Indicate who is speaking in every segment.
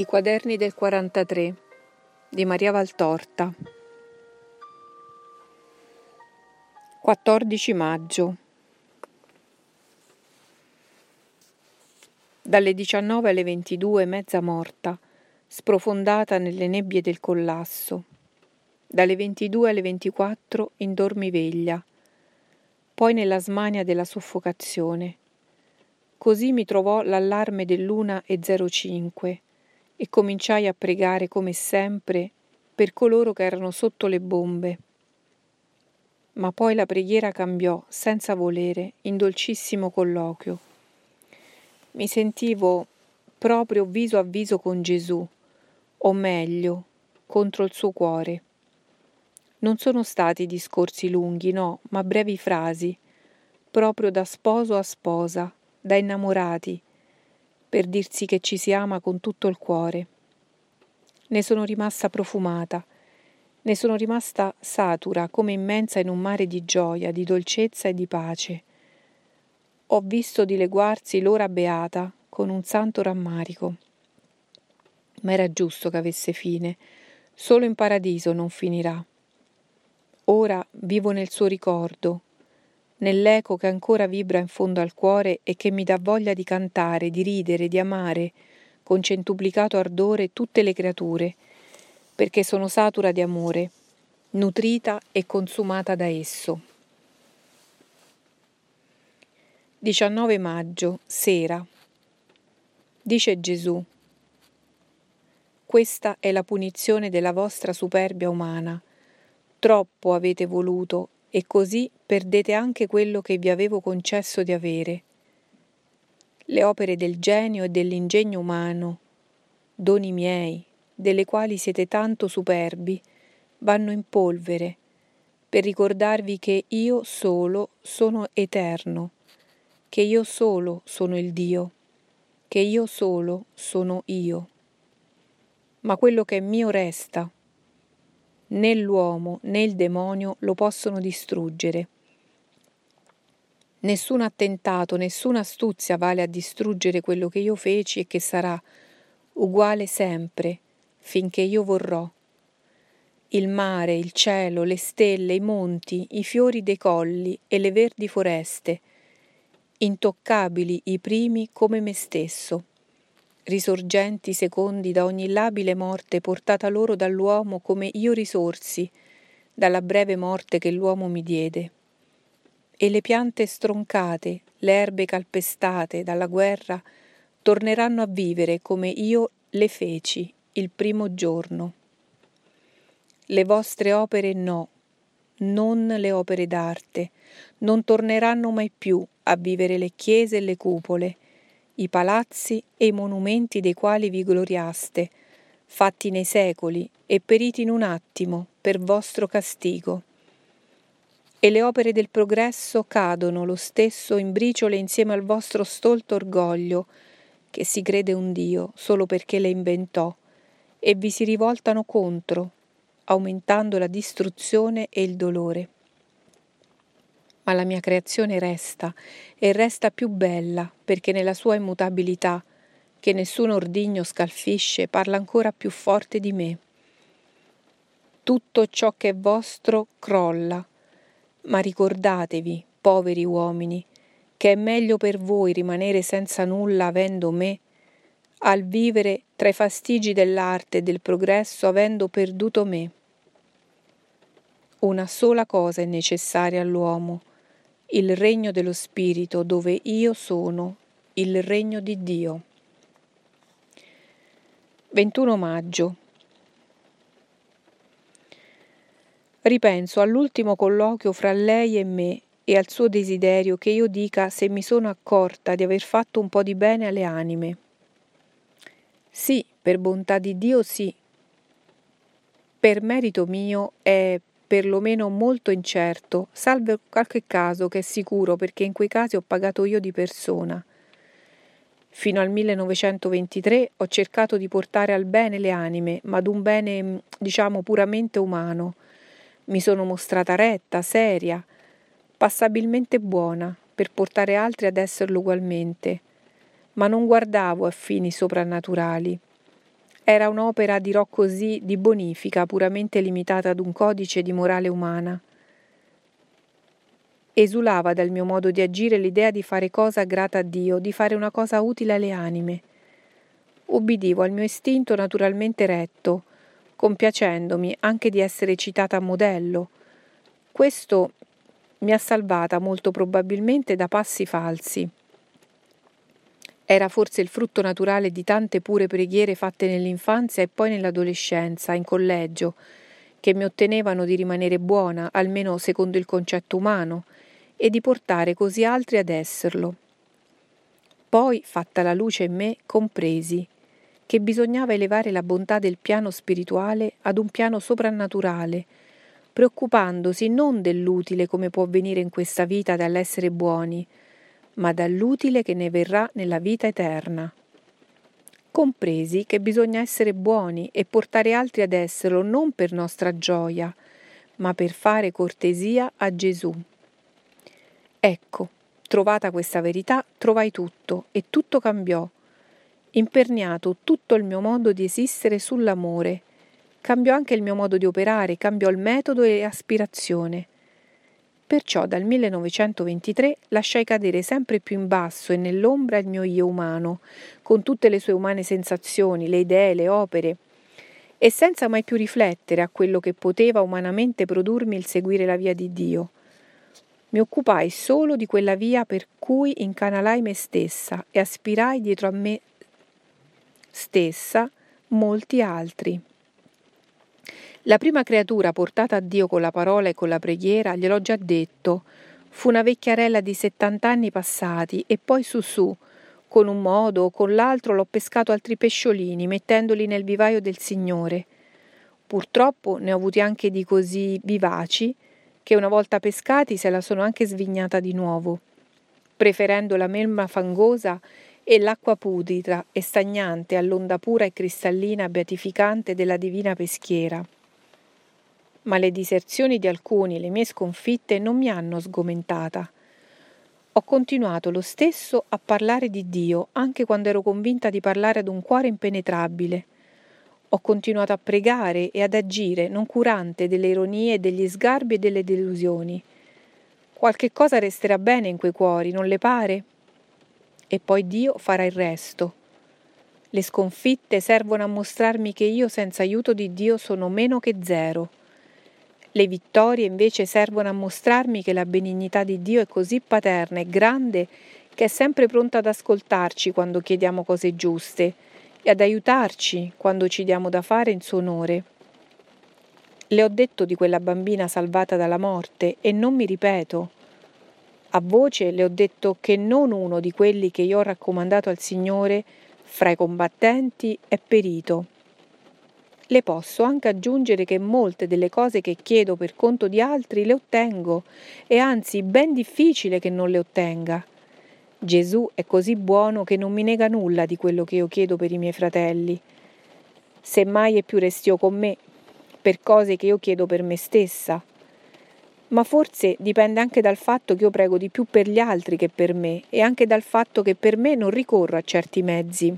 Speaker 1: I quaderni del 43 di Maria Valtorta 14 maggio Dalle 19 alle 22 mezza morta, sprofondata nelle nebbie del collasso. Dalle 22 alle 24 in dormiveglia, poi nella smania della soffocazione. Così mi trovò l'allarme dell'una e 05 e cominciai a pregare come sempre per coloro che erano sotto le bombe. Ma poi la preghiera cambiò, senza volere, in dolcissimo colloquio. Mi sentivo proprio viso a viso con Gesù, o meglio, contro il suo cuore. Non sono stati discorsi lunghi, no, ma brevi frasi, proprio da sposo a sposa, da innamorati, per dirsi che ci si ama con tutto il cuore. Ne sono rimasta profumata, ne sono rimasta satura come immensa in un mare di gioia, di dolcezza e di pace. Ho visto dileguarsi l'ora beata con un santo rammarico. Ma era giusto che avesse fine, solo in paradiso non finirà. Ora vivo nel suo ricordo, nell'eco che ancora vibra in fondo al cuore e che mi dà voglia di cantare, di ridere, di amare con centuplicato ardore tutte le creature, perché sono satura di amore, nutrita e consumata da esso. 19 maggio, sera. Dice Gesù, questa è la punizione della vostra superbia umana. Troppo avete voluto e così perdete anche quello che vi avevo concesso di avere. Le opere del genio e dell'ingegno umano, doni miei, delle quali siete tanto superbi, vanno in polvere, per ricordarvi che io solo sono eterno, che io solo sono il Dio, che io solo sono io. Ma quello che è mio resta, né l'uomo né il demonio lo possono distruggere. Nessun attentato, nessuna astuzia vale a distruggere quello che io feci e che sarà uguale sempre, finché io vorrò. Il mare, il cielo, le stelle, i monti, i fiori dei colli e le verdi foreste, intoccabili i primi come me stesso risorgenti secondi da ogni labile morte portata loro dall'uomo come io risorsi dalla breve morte che l'uomo mi diede. E le piante stroncate, le erbe calpestate dalla guerra, torneranno a vivere come io le feci il primo giorno. Le vostre opere no, non le opere d'arte, non torneranno mai più a vivere le chiese e le cupole, i palazzi e i monumenti dei quali vi gloriaste, fatti nei secoli e periti in un attimo per vostro castigo. E le opere del progresso cadono lo stesso in briciole insieme al vostro stolto orgoglio, che si crede un Dio solo perché le inventò, e vi si rivoltano contro, aumentando la distruzione e il dolore ma la mia creazione resta e resta più bella perché nella sua immutabilità, che nessun ordigno scalfisce, parla ancora più forte di me. Tutto ciò che è vostro crolla, ma ricordatevi, poveri uomini, che è meglio per voi rimanere senza nulla avendo me, al vivere tra i fastigi dell'arte e del progresso avendo perduto me. Una sola cosa è necessaria all'uomo, il regno dello Spirito dove io sono, il regno di Dio. 21 maggio. Ripenso all'ultimo colloquio fra lei e me e al suo desiderio che io dica se mi sono accorta di aver fatto un po' di bene alle anime. Sì, per bontà di Dio sì. Per merito mio è perlomeno molto incerto, salvo qualche caso che è sicuro perché in quei casi ho pagato io di persona. Fino al 1923 ho cercato di portare al bene le anime, ma ad un bene, diciamo, puramente umano. Mi sono mostrata retta, seria, passabilmente buona, per portare altri ad esserlo ugualmente, ma non guardavo a fini soprannaturali. Era un'opera, dirò così, di bonifica puramente limitata ad un codice di morale umana. Esulava dal mio modo di agire l'idea di fare cosa grata a Dio, di fare una cosa utile alle anime. Ubbidivo al mio istinto naturalmente retto, compiacendomi anche di essere citata a modello. Questo mi ha salvata molto probabilmente da passi falsi. Era forse il frutto naturale di tante pure preghiere fatte nell'infanzia e poi nell'adolescenza, in collegio, che mi ottenevano di rimanere buona, almeno secondo il concetto umano, e di portare così altri ad esserlo. Poi, fatta la luce in me, compresi che bisognava elevare la bontà del piano spirituale ad un piano soprannaturale, preoccupandosi non dell'utile come può venire in questa vita dall'essere buoni, ma dall'utile che ne verrà nella vita eterna. Compresi che bisogna essere buoni e portare altri ad esserlo non per nostra gioia, ma per fare cortesia a Gesù. Ecco, trovata questa verità, trovai tutto e tutto cambiò. Imperniato tutto il mio modo di esistere sull'amore. Cambiò anche il mio modo di operare, cambiò il metodo e aspirazione. Perciò dal 1923 lasciai cadere sempre più in basso e nell'ombra il mio io umano, con tutte le sue umane sensazioni, le idee, le opere, e senza mai più riflettere a quello che poteva umanamente produrmi il seguire la via di Dio mi occupai solo di quella via per cui incanalai me stessa e aspirai dietro a me stessa molti altri. La prima creatura portata a Dio con la parola e con la preghiera, gliel'ho già detto, fu una vecchiarella di settant'anni passati e poi su su, con un modo o con l'altro l'ho pescato altri pesciolini, mettendoli nel vivaio del Signore. Purtroppo ne ho avuti anche di così vivaci che una volta pescati se la sono anche svignata di nuovo, preferendo la melma fangosa e l'acqua pudrida e stagnante all'onda pura e cristallina beatificante della divina peschiera. Ma le diserzioni di alcuni, le mie sconfitte, non mi hanno sgomentata. Ho continuato lo stesso a parlare di Dio, anche quando ero convinta di parlare ad un cuore impenetrabile, ho continuato a pregare e ad agire, non curante delle ironie, degli sgarbi e delle delusioni. Qualche cosa resterà bene in quei cuori, non le pare? E poi Dio farà il resto. Le sconfitte servono a mostrarmi che io senza aiuto di Dio sono meno che zero. Le vittorie invece servono a mostrarmi che la benignità di Dio è così paterna e grande che è sempre pronta ad ascoltarci quando chiediamo cose giuste e ad aiutarci quando ci diamo da fare in suo onore. Le ho detto di quella bambina salvata dalla morte e non mi ripeto. A voce le ho detto che non uno di quelli che io ho raccomandato al Signore fra i combattenti è perito. Le posso anche aggiungere che molte delle cose che chiedo per conto di altri le ottengo, e anzi ben difficile che non le ottenga. Gesù è così buono che non mi nega nulla di quello che io chiedo per i miei fratelli. Semmai è più restio con me, per cose che io chiedo per me stessa. Ma forse dipende anche dal fatto che io prego di più per gli altri che per me e anche dal fatto che per me non ricorro a certi mezzi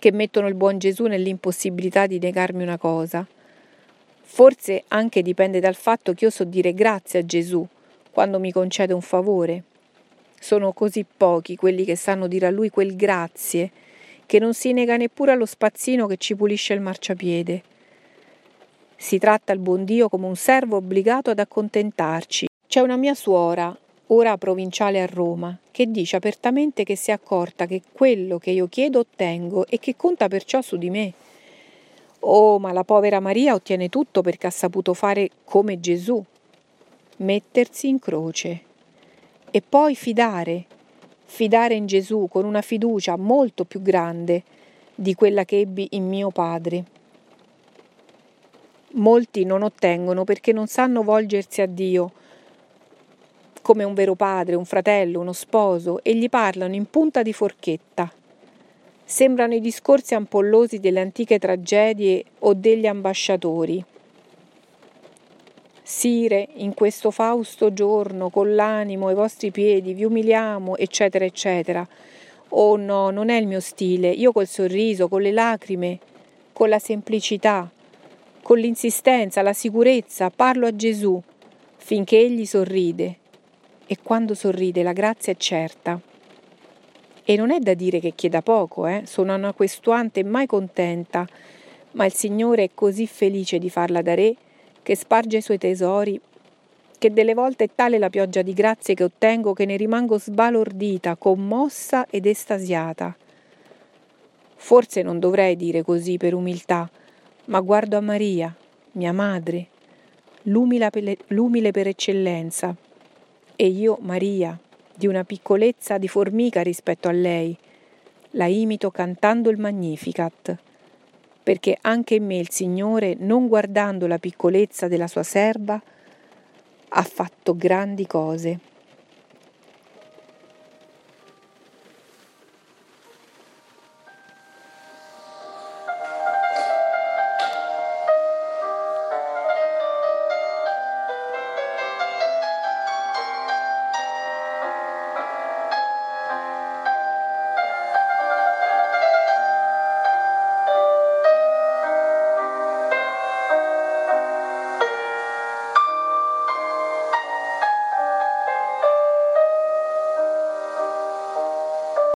Speaker 1: che mettono il buon Gesù nell'impossibilità di negarmi una cosa. Forse anche dipende dal fatto che io so dire grazie a Gesù quando mi concede un favore. Sono così pochi quelli che sanno dire a lui quel grazie, che non si nega neppure allo spazzino che ci pulisce il marciapiede. Si tratta il buon Dio come un servo obbligato ad accontentarci. C'è una mia suora, ora provinciale a Roma, che dice apertamente che si è accorta che quello che io chiedo ottengo e che conta perciò su di me. Oh, ma la povera Maria ottiene tutto perché ha saputo fare come Gesù, mettersi in croce e poi fidare, fidare in Gesù con una fiducia molto più grande di quella che ebbi in mio Padre. Molti non ottengono perché non sanno volgersi a Dio come un vero padre, un fratello, uno sposo e gli parlano in punta di forchetta. Sembrano i discorsi ampollosi delle antiche tragedie o degli ambasciatori. Sire, in questo fausto giorno, con l'animo ai vostri piedi, vi umiliamo, eccetera, eccetera. Oh no, non è il mio stile. Io col sorriso, con le lacrime, con la semplicità, con l'insistenza, la sicurezza, parlo a Gesù finché egli sorride e quando sorride la grazia è certa. E non è da dire che chieda poco, eh? sono una questuante mai contenta, ma il Signore è così felice di farla da re che sparge i suoi tesori, che delle volte è tale la pioggia di grazie che ottengo che ne rimango sbalordita, commossa ed estasiata. Forse non dovrei dire così per umiltà, ma guardo a Maria, mia madre, l'umile per eccellenza, e io, Maria, di una piccolezza di formica rispetto a lei, la imito cantando il Magnificat, perché anche in me il Signore, non guardando la piccolezza della sua serva, ha fatto grandi cose.